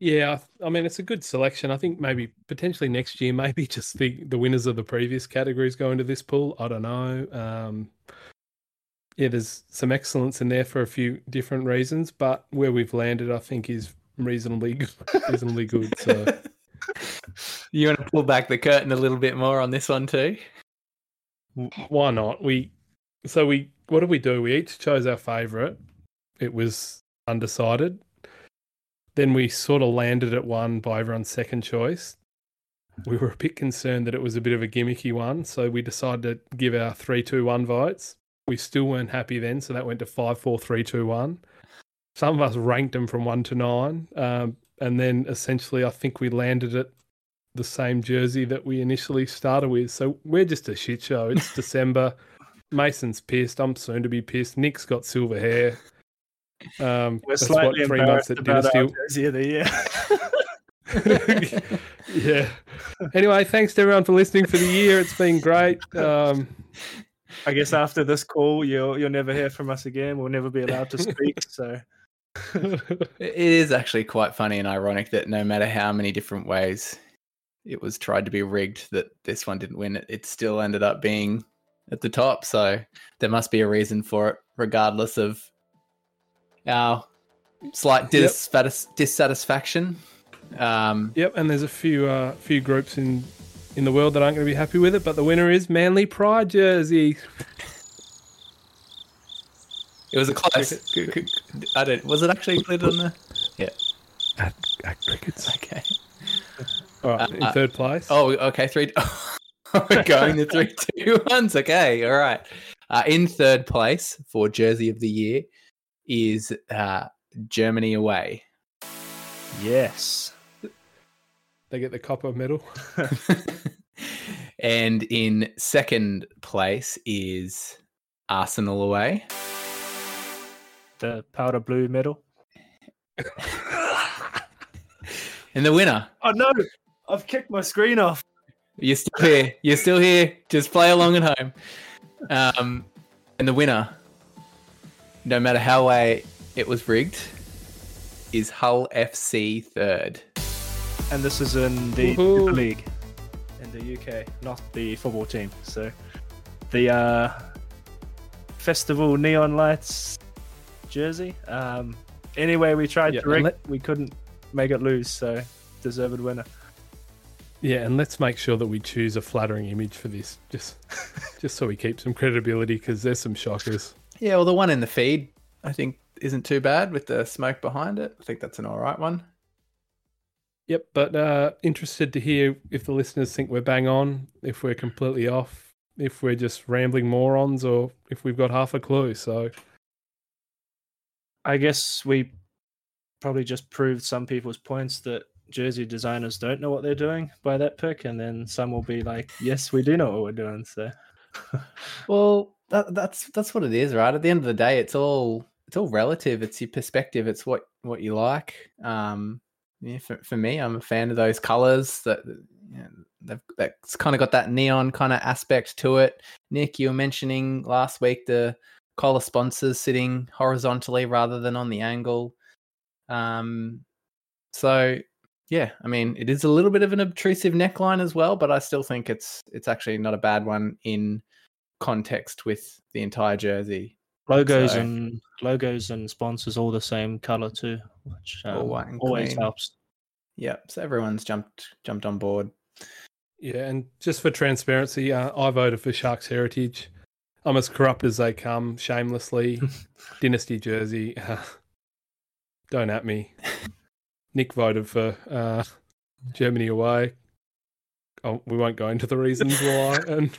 Speaker 3: Yeah, I mean it's a good selection. I think maybe potentially next year, (laughs) maybe just the the winners of the previous categories go into this pool. I don't know. Um, yeah, there's some excellence in there for a few different reasons, but where we've landed, I think, is reasonably good, (laughs) reasonably good. So (laughs)
Speaker 1: you want to pull back the curtain a little bit more on this one too?
Speaker 3: why not? We so we what did we do? We each chose our favorite. It was undecided. Then we sort of landed at one by everyone's second choice. We were a bit concerned that it was a bit of a gimmicky one, so we decided to give our three, two, one votes. We still weren't happy then, so that went to five, four, three, two, one. Some of us ranked them from one to nine, um, and then essentially, I think we landed at the same jersey that we initially started with. So we're just a shit show. It's (laughs) December. Mason's pissed. I'm soon to be pissed. Nick's got silver hair. Um,
Speaker 2: We're
Speaker 3: that's
Speaker 2: slightly
Speaker 3: what three months
Speaker 2: embarrassed
Speaker 3: at
Speaker 2: about our
Speaker 3: Dynasty.
Speaker 2: jersey of the year. (laughs)
Speaker 3: yeah. Anyway, thanks to everyone for listening for the year. It's been great. Um,
Speaker 2: I guess after this call, you'll you'll never hear from us again. We'll never be allowed to speak. (laughs) So
Speaker 1: It is actually quite funny and ironic that no matter how many different ways it was tried to be rigged, that this one didn't win. It, it still ended up being at the top. So there must be a reason for it, regardless of our slight
Speaker 3: Yep.
Speaker 1: dissatisfaction. Um,
Speaker 3: yep, and there's a few uh, few groups in in the world that aren't going to be happy with it, but the winner is Manly Pride jersey.
Speaker 1: it was a close. I don't. Was it actually included on the? Yeah.
Speaker 3: At, at crickets.
Speaker 1: Okay.
Speaker 3: All right,
Speaker 1: Uh,
Speaker 3: in
Speaker 1: uh,
Speaker 3: third place.
Speaker 1: Oh, okay. Three. (laughs) We're going to three, two, ones. Okay, all right. Uh, in third place for jersey of the year is uh, Germany away.
Speaker 2: yes,
Speaker 3: They get the copper medal. (laughs) (laughs)
Speaker 1: and in second place is Arsenal away.
Speaker 2: the powder blue medal. (laughs)
Speaker 1: And the winner,
Speaker 2: Oh no, I've kicked my screen off.
Speaker 1: you're still here. You're still here. Just play along at home. Um, and the winner, no matter how way it was rigged, is Hull FC third.
Speaker 2: And this is in the
Speaker 3: Woohoo.
Speaker 2: Super League in the UK, not the football team. So the uh, festival neon lights jersey. Um, anyway, we tried
Speaker 3: Yeah,
Speaker 2: to rig,
Speaker 3: let-
Speaker 2: we couldn't make it lose. So deserved winner.
Speaker 3: Yeah, and let's make sure that we choose a flattering image for this, just (laughs) just so we keep some credibility, because there's some shockers.
Speaker 1: Yeah, well, the one in the feed, I think, isn't too bad with the smoke behind it. I think that's an all right one.
Speaker 3: Yep, but uh, interested to hear if the listeners think we're bang on, if we're completely off, if we're just rambling morons, or if we've got half a clue. So
Speaker 2: I guess we probably just proved some people's points that jersey designers don't know what they're doing by that pick, and then some will be like, "Yes, we do know what we're doing." So (laughs)
Speaker 1: Well, that, that's that's what it is, right? At the end of the day, it's all it's all relative. It's your perspective. It's what what you like. Um, yeah, for, for me, I'm a fan of those colors that you know, they've that's kind of got that neon kind of aspect to it. Nick, you were mentioning last week the collar sponsors sitting horizontally rather than on the angle. Um, so yeah, I mean, it is a little bit of an obtrusive neckline as well, but I still think it's it's actually not a bad one in context with the entire jersey.
Speaker 2: Logos
Speaker 1: So-
Speaker 2: and logos and sponsors all the same color too, which um,
Speaker 1: white and
Speaker 2: always
Speaker 1: clean.
Speaker 2: helps.
Speaker 1: Yeah, so everyone's jumped jumped on board.
Speaker 3: Yeah, and just for transparency, uh, I voted for Sharks Heritage. I'm as corrupt as they come, shamelessly. (laughs) Dynasty jersey. Uh, (laughs) don't at me. Nick voted for uh, Germany away. Oh, we won't go into the reasons why. And (laughs)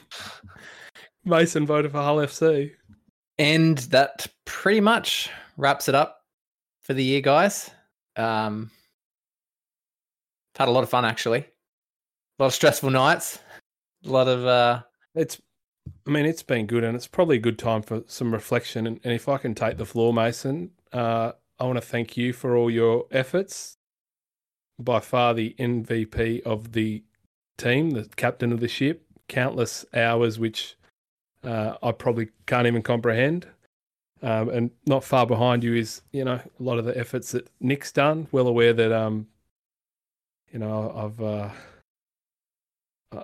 Speaker 3: Mason voted for Hull FC.
Speaker 1: And that pretty much wraps it up for the year, guys. Um, had a lot of fun actually. A lot of stressful nights. A lot of uh,
Speaker 3: It's, I mean, it's been good, and it's probably a good time for some reflection. And, and if I can take the floor, Mason, uh, I want to thank you for all your efforts. By far the MVP of the team, the captain of the ship. Countless hours, which uh, I probably can't even comprehend. Um, and not far behind you is, you know, a lot of the efforts that Nick's done. Well aware that, um, you know, I've. Uh,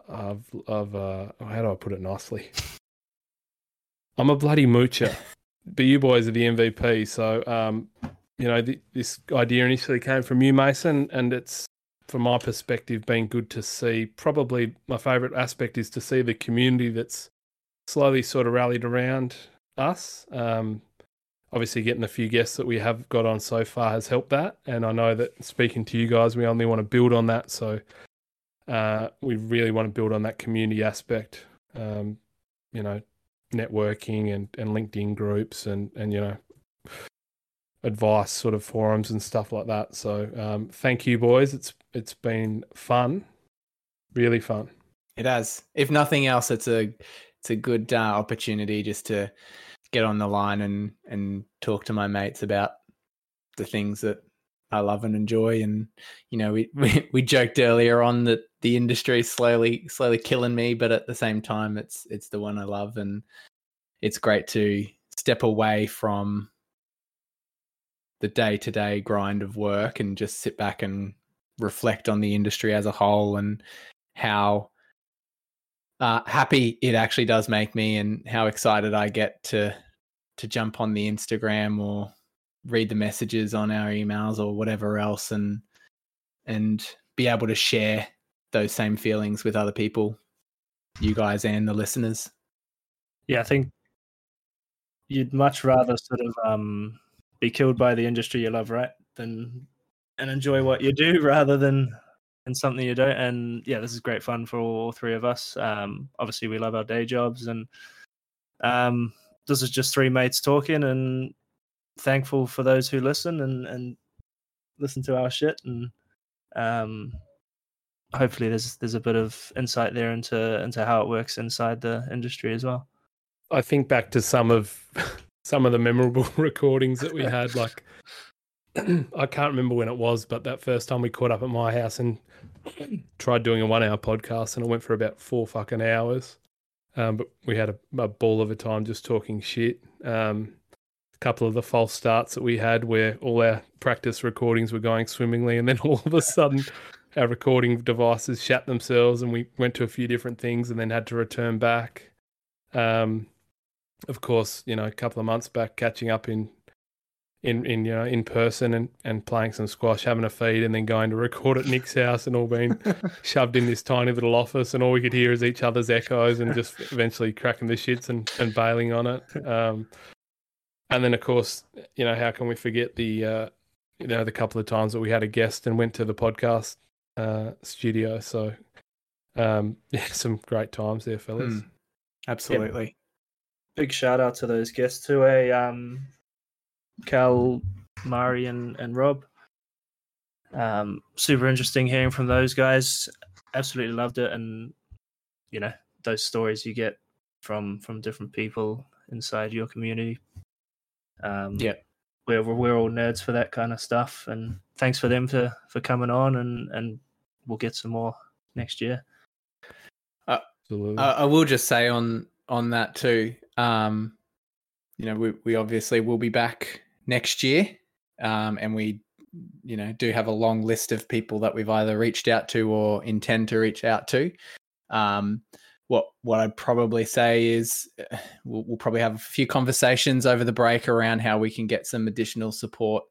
Speaker 3: I've, I've, uh, how do I put it nicely? I'm a bloody moocher, (laughs) but you boys are the MVP. So, um, you know, th- this idea initially came from you, Mason, and it's, from my perspective, been good to see. Probably my favourite aspect is to see the community that's slowly sort of rallied around us. Um, obviously, getting the few guests that we have got on so far has helped that, and I know that speaking to you guys, we only want to build on that. So, uh, we really want to build on that community aspect. Um, you know, networking and, and LinkedIn groups and, and, you know, advice sort of forums and stuff like that. So, um, thank you boys. It's, it's been fun, really fun.
Speaker 1: it has. If nothing else, it's a it's a good uh, opportunity just to get on the line and and talk to my mates about the things that I love and enjoy. And you know, we (laughs) we, we joked earlier on that the industry is slowly slowly killing me, but at the same time, it's it's the one I love, and it's great to step away from the day to day grind of work and just sit back and reflect on the industry as a whole and how uh, happy it actually does make me and how excited I get to to jump on the Instagram or read the messages on our emails or whatever else and and be able to share those same feelings with other people, you guys and the listeners.
Speaker 2: Yeah, I think you'd much rather sort of um, be killed by the industry you love, right? Than and enjoy what you do (laughs) rather than and something you don't. And yeah, this is great fun for all three of us. Um, obviously, we love our day jobs, and um, this is just three mates talking. And thankful for those who listen and and listen to our shit. And um, hopefully, there's there's a bit of insight there into into how it works inside the industry as well.
Speaker 3: I think back to some of (laughs) some of the memorable (laughs) recordings that we had. Like, (clears throat) I can't remember when it was, but that first time we caught up at my house and tried doing a one-hour podcast, and it went for about four fucking hours. Um, but we had a, a ball of a time just talking shit. Um, a couple of the false starts that we had, where all our practice recordings were going swimmingly, and then (laughs) all of a sudden. Our recording devices shat themselves, and we went to a few different things, and then had to return back. Um, of course, you know, a couple of months back, catching up in, in, in you know, in person and, and playing some squash, having a feed, and then going to record at Nick's house, and all being (laughs) shoved in this tiny little office, and all we could hear is each other's echoes, and just (laughs) eventually cracking the shits and, and bailing on it. Um, and then, of course, you know, how can we forget the, uh, you know, the couple of times that we had a guest and went to the podcast uh, studio. So, um, (laughs) yeah, some great times there, fellas.
Speaker 1: Mm. Absolutely.
Speaker 2: big shout out to those guests too, eh? Um, Cal, Mari, and, and Rob. Um, super interesting hearing from those guys. Absolutely loved it, and you know those stories you get from from different people inside your community. Um,
Speaker 1: Yeah.
Speaker 2: we're we're all nerds for that kind of stuff, and thanks for them for for coming on, and and we'll get some more next year.
Speaker 3: Absolutely.
Speaker 1: I, I will just say on on that too. Um, you know, we, we obviously will be back next year. Um, and we, you know, do have a long list of people that we've either reached out to or intend to reach out to. Um, what what I'd probably say is uh, we'll, we'll probably have a few conversations over the break around how we can get some additional support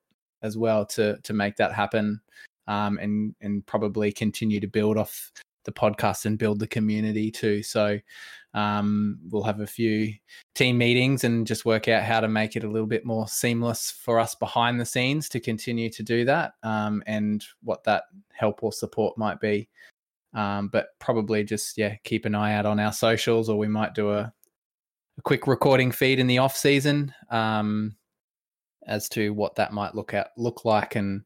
Speaker 1: as well to to make that happen, um, and and probably continue to build off the podcast and build the community too. So um, we'll have a few team meetings and just work out how to make it a little bit more seamless for us behind the scenes to continue to do that um, and what that help or support might be. Um, but probably just yeah, keep an eye out on our socials, or we might do a, a quick recording feed in the off season um, as to what that might look at look like and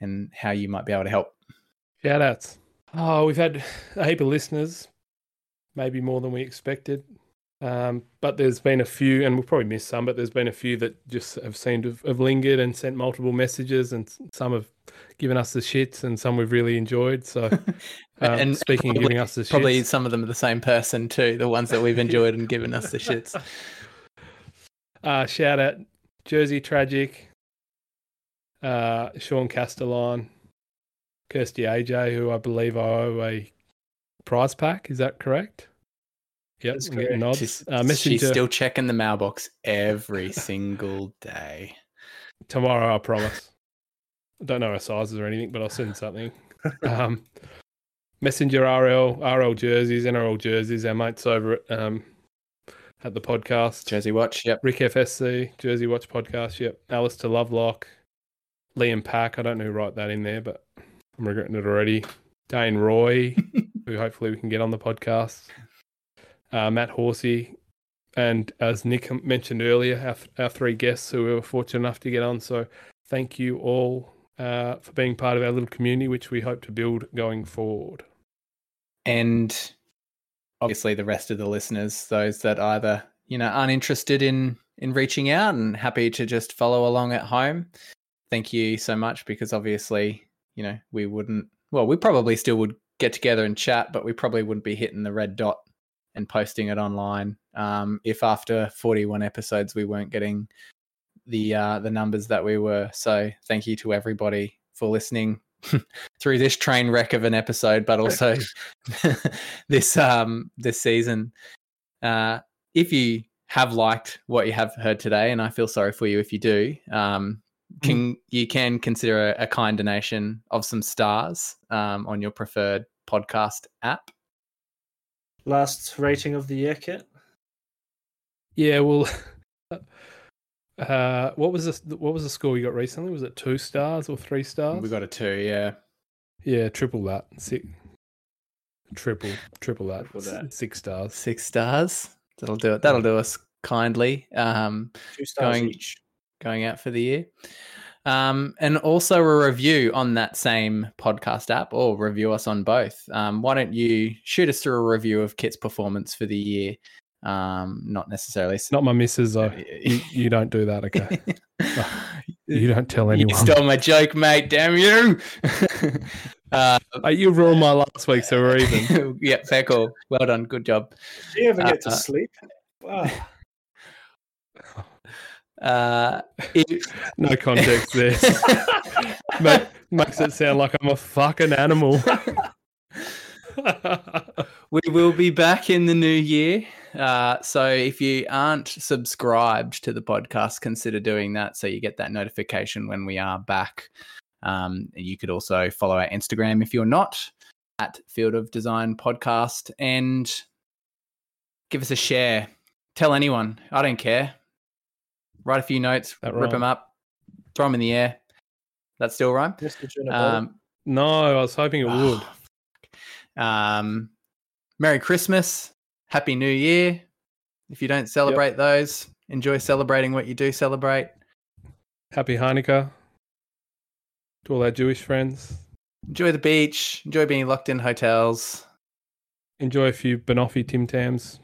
Speaker 1: and how you might be able to help.
Speaker 3: Shout outs. Oh, we've had a heap of listeners, maybe more than we expected. Um, but there's been a few, and we'll probably miss some, but there's been a few that just have seemed to have lingered and sent multiple messages, and some have given us the shits, and some we've really enjoyed. So, (laughs) um, and speaking
Speaker 1: probably,
Speaker 3: of giving us the shits,
Speaker 1: probably some of them are the same person too, the ones that we've enjoyed and given us the (laughs) shits.
Speaker 3: Uh, shout out Jersey Tragic, uh, Sean Castellan, Kirsty AJ, who I believe I owe a prize pack. Is that correct? Yep,
Speaker 2: That's
Speaker 3: I'm getting
Speaker 2: correct.
Speaker 3: nods.
Speaker 1: She's,
Speaker 3: Uh,
Speaker 1: she's still checking the mailbox every single day.
Speaker 3: tomorrow, I promise. I don't know her sizes or anything, but I'll send something. um, messenger RL, RL jerseys, NRL jerseys. Our mates over at um, at the podcast.
Speaker 1: Jersey Watch, yep.
Speaker 3: Rick FSC, Jersey Watch podcast. Yep. Alistair Lovelock, Liam Pack. I don't know who wrote that in there, but I'm regretting it already. Dane Roy, (laughs) who hopefully we can get on the podcast. Uh, Matt Horsey, and as Nick mentioned earlier, our, our three guests who we were fortunate enough to get on. So thank you all uh, for being part of our little community, which we hope to build going forward.
Speaker 1: and obviously the rest of the listeners those that either you know aren't interested in in reaching out and happy to just follow along at home thank you so much because obviously you know we wouldn't well we probably still would get together and chat but we probably wouldn't be hitting the red dot and posting it online um, if after 41 episodes we weren't getting the uh, the numbers that we were so thank you to everybody for listening (laughs) through this train wreck of an episode, but also (laughs) this um this season. Uh, if you have liked what you have heard today, and I feel sorry for you if you do, um, can you can consider a, a kind donation of some stars um, on your preferred podcast app.
Speaker 2: Last rating of the year, Kit.
Speaker 3: Yeah, well, (laughs) uh, what was the what was the score you got recently? Was it two stars or three stars?
Speaker 1: We got a two, yeah.
Speaker 3: yeah, triple that. Six, triple, triple that.
Speaker 2: Triple that.
Speaker 3: Six stars.
Speaker 1: Six stars. That'll do it. That'll do us kindly. Um,
Speaker 2: Two stars
Speaker 1: Going-
Speaker 2: each.
Speaker 1: going out for the year. Um, and also a review on that same podcast app or review us on both. Um, why don't you shoot us through a review of Kit's performance for the year? Um, not necessarily. s-
Speaker 3: Not my missus though. You, you don't do that, okay? (laughs) You don't tell anyone.
Speaker 1: You
Speaker 3: anyone.
Speaker 1: stole my joke, mate. Damn you. (laughs) uh,
Speaker 3: Uh, you ruined my last week, so we're even. (laughs)
Speaker 1: yeah, fair call. Well done. Good job.
Speaker 2: Do you ever get
Speaker 1: Uh,
Speaker 2: to sleep? Wow.
Speaker 1: Uh, it-
Speaker 3: No context there. (laughs) Ma- makes it sound like I'm a fucking animal. (laughs)
Speaker 1: We will be back in the new year. Uh, so if you aren't subscribed to the podcast, consider doing that so you get that notification when we are back. Um, you could also follow our Instagram if you're not at Field of Design Podcast and give us a share. Tell anyone. I don't care. Write a few notes,
Speaker 3: That
Speaker 1: rip them up, throw them in the air. That still rhyme? Um,
Speaker 3: no, I was hoping it would.
Speaker 1: Um, Merry Christmas, Happy New Year. If you don't celebrate those, enjoy celebrating what you do celebrate.
Speaker 3: Happy Hanukkah to all our Jewish friends.
Speaker 1: Enjoy the beach. Enjoy being locked in hotels.
Speaker 3: Enjoy a few Banoffee Tim Tams.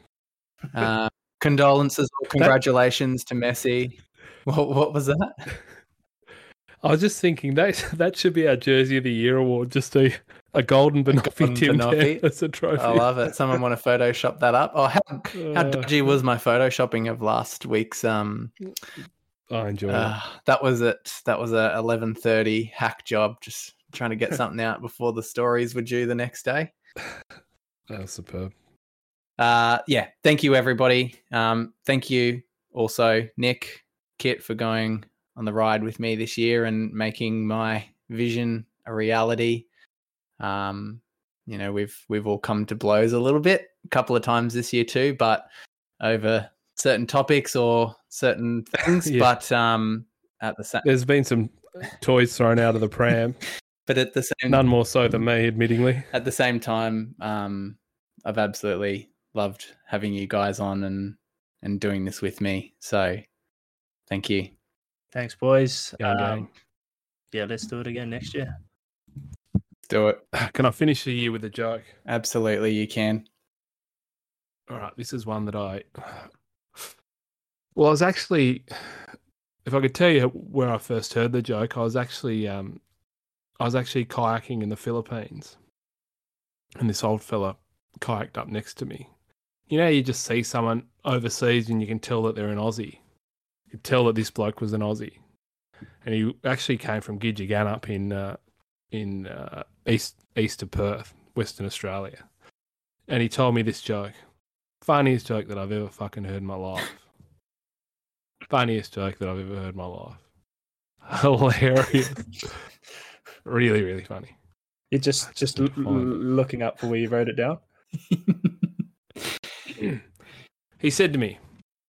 Speaker 1: Uh, condolences or congratulations to Messi. What, what was that? (laughs)
Speaker 3: I was just thinking that that should be our Jersey of the Year award. Just a a golden Banoffee Tim as a trophy.
Speaker 1: I love it. Someone want to Photoshop that up? Oh, how, how
Speaker 3: Uh,
Speaker 1: dodgy was my photoshopping of last week's? Um,
Speaker 3: I enjoy
Speaker 1: uh, that was it. That was a eleven thirty hack job. Just trying to get (laughs) something out before the stories were due the next day.
Speaker 3: That was superb.
Speaker 1: Uh, yeah. Thank you, everybody. Um, thank you also, Nick, Kit, for going on the ride with me this year and making my vision a reality. Um, you know, we've we've all come to blows a little bit, a couple of times this year too, but over certain topics or certain (laughs) things.
Speaker 3: Yeah.
Speaker 1: But um, at the same,
Speaker 3: There's been some toys thrown out of the pram. (laughs)
Speaker 1: but at the same
Speaker 3: None more so than me, admittingly.
Speaker 1: at the same time, um, I've absolutely loved having you guys on and and doing this with me. So, thank you.
Speaker 2: Thanks, boys.
Speaker 3: Gang,
Speaker 2: Um, yeah, let's do it again next year.
Speaker 1: Do it. (laughs)
Speaker 3: Can I finish the year with a joke?
Speaker 1: Absolutely, you can.
Speaker 3: All right, this is one that I. (sighs) Well, I was actually, if I could tell you where I first heard the joke, I was actually, um, I was actually kayaking in the Philippines, and this old fella kayaked up next to me. You know, you just see someone overseas, and you can tell that they're an Aussie. You could tell that this bloke was an Aussie, and he actually came from Gidgegannup in uh, in uh, east east of Perth, Western Australia, and he told me this joke funniest joke that I've ever fucking heard in my life. funniest joke that I've ever heard in my life. (laughs) Hilarious. really, really funny.
Speaker 2: You're just just
Speaker 3: Just
Speaker 2: l- l- looking up for where you wrote it down. (laughs) (clears throat)
Speaker 3: He said to me,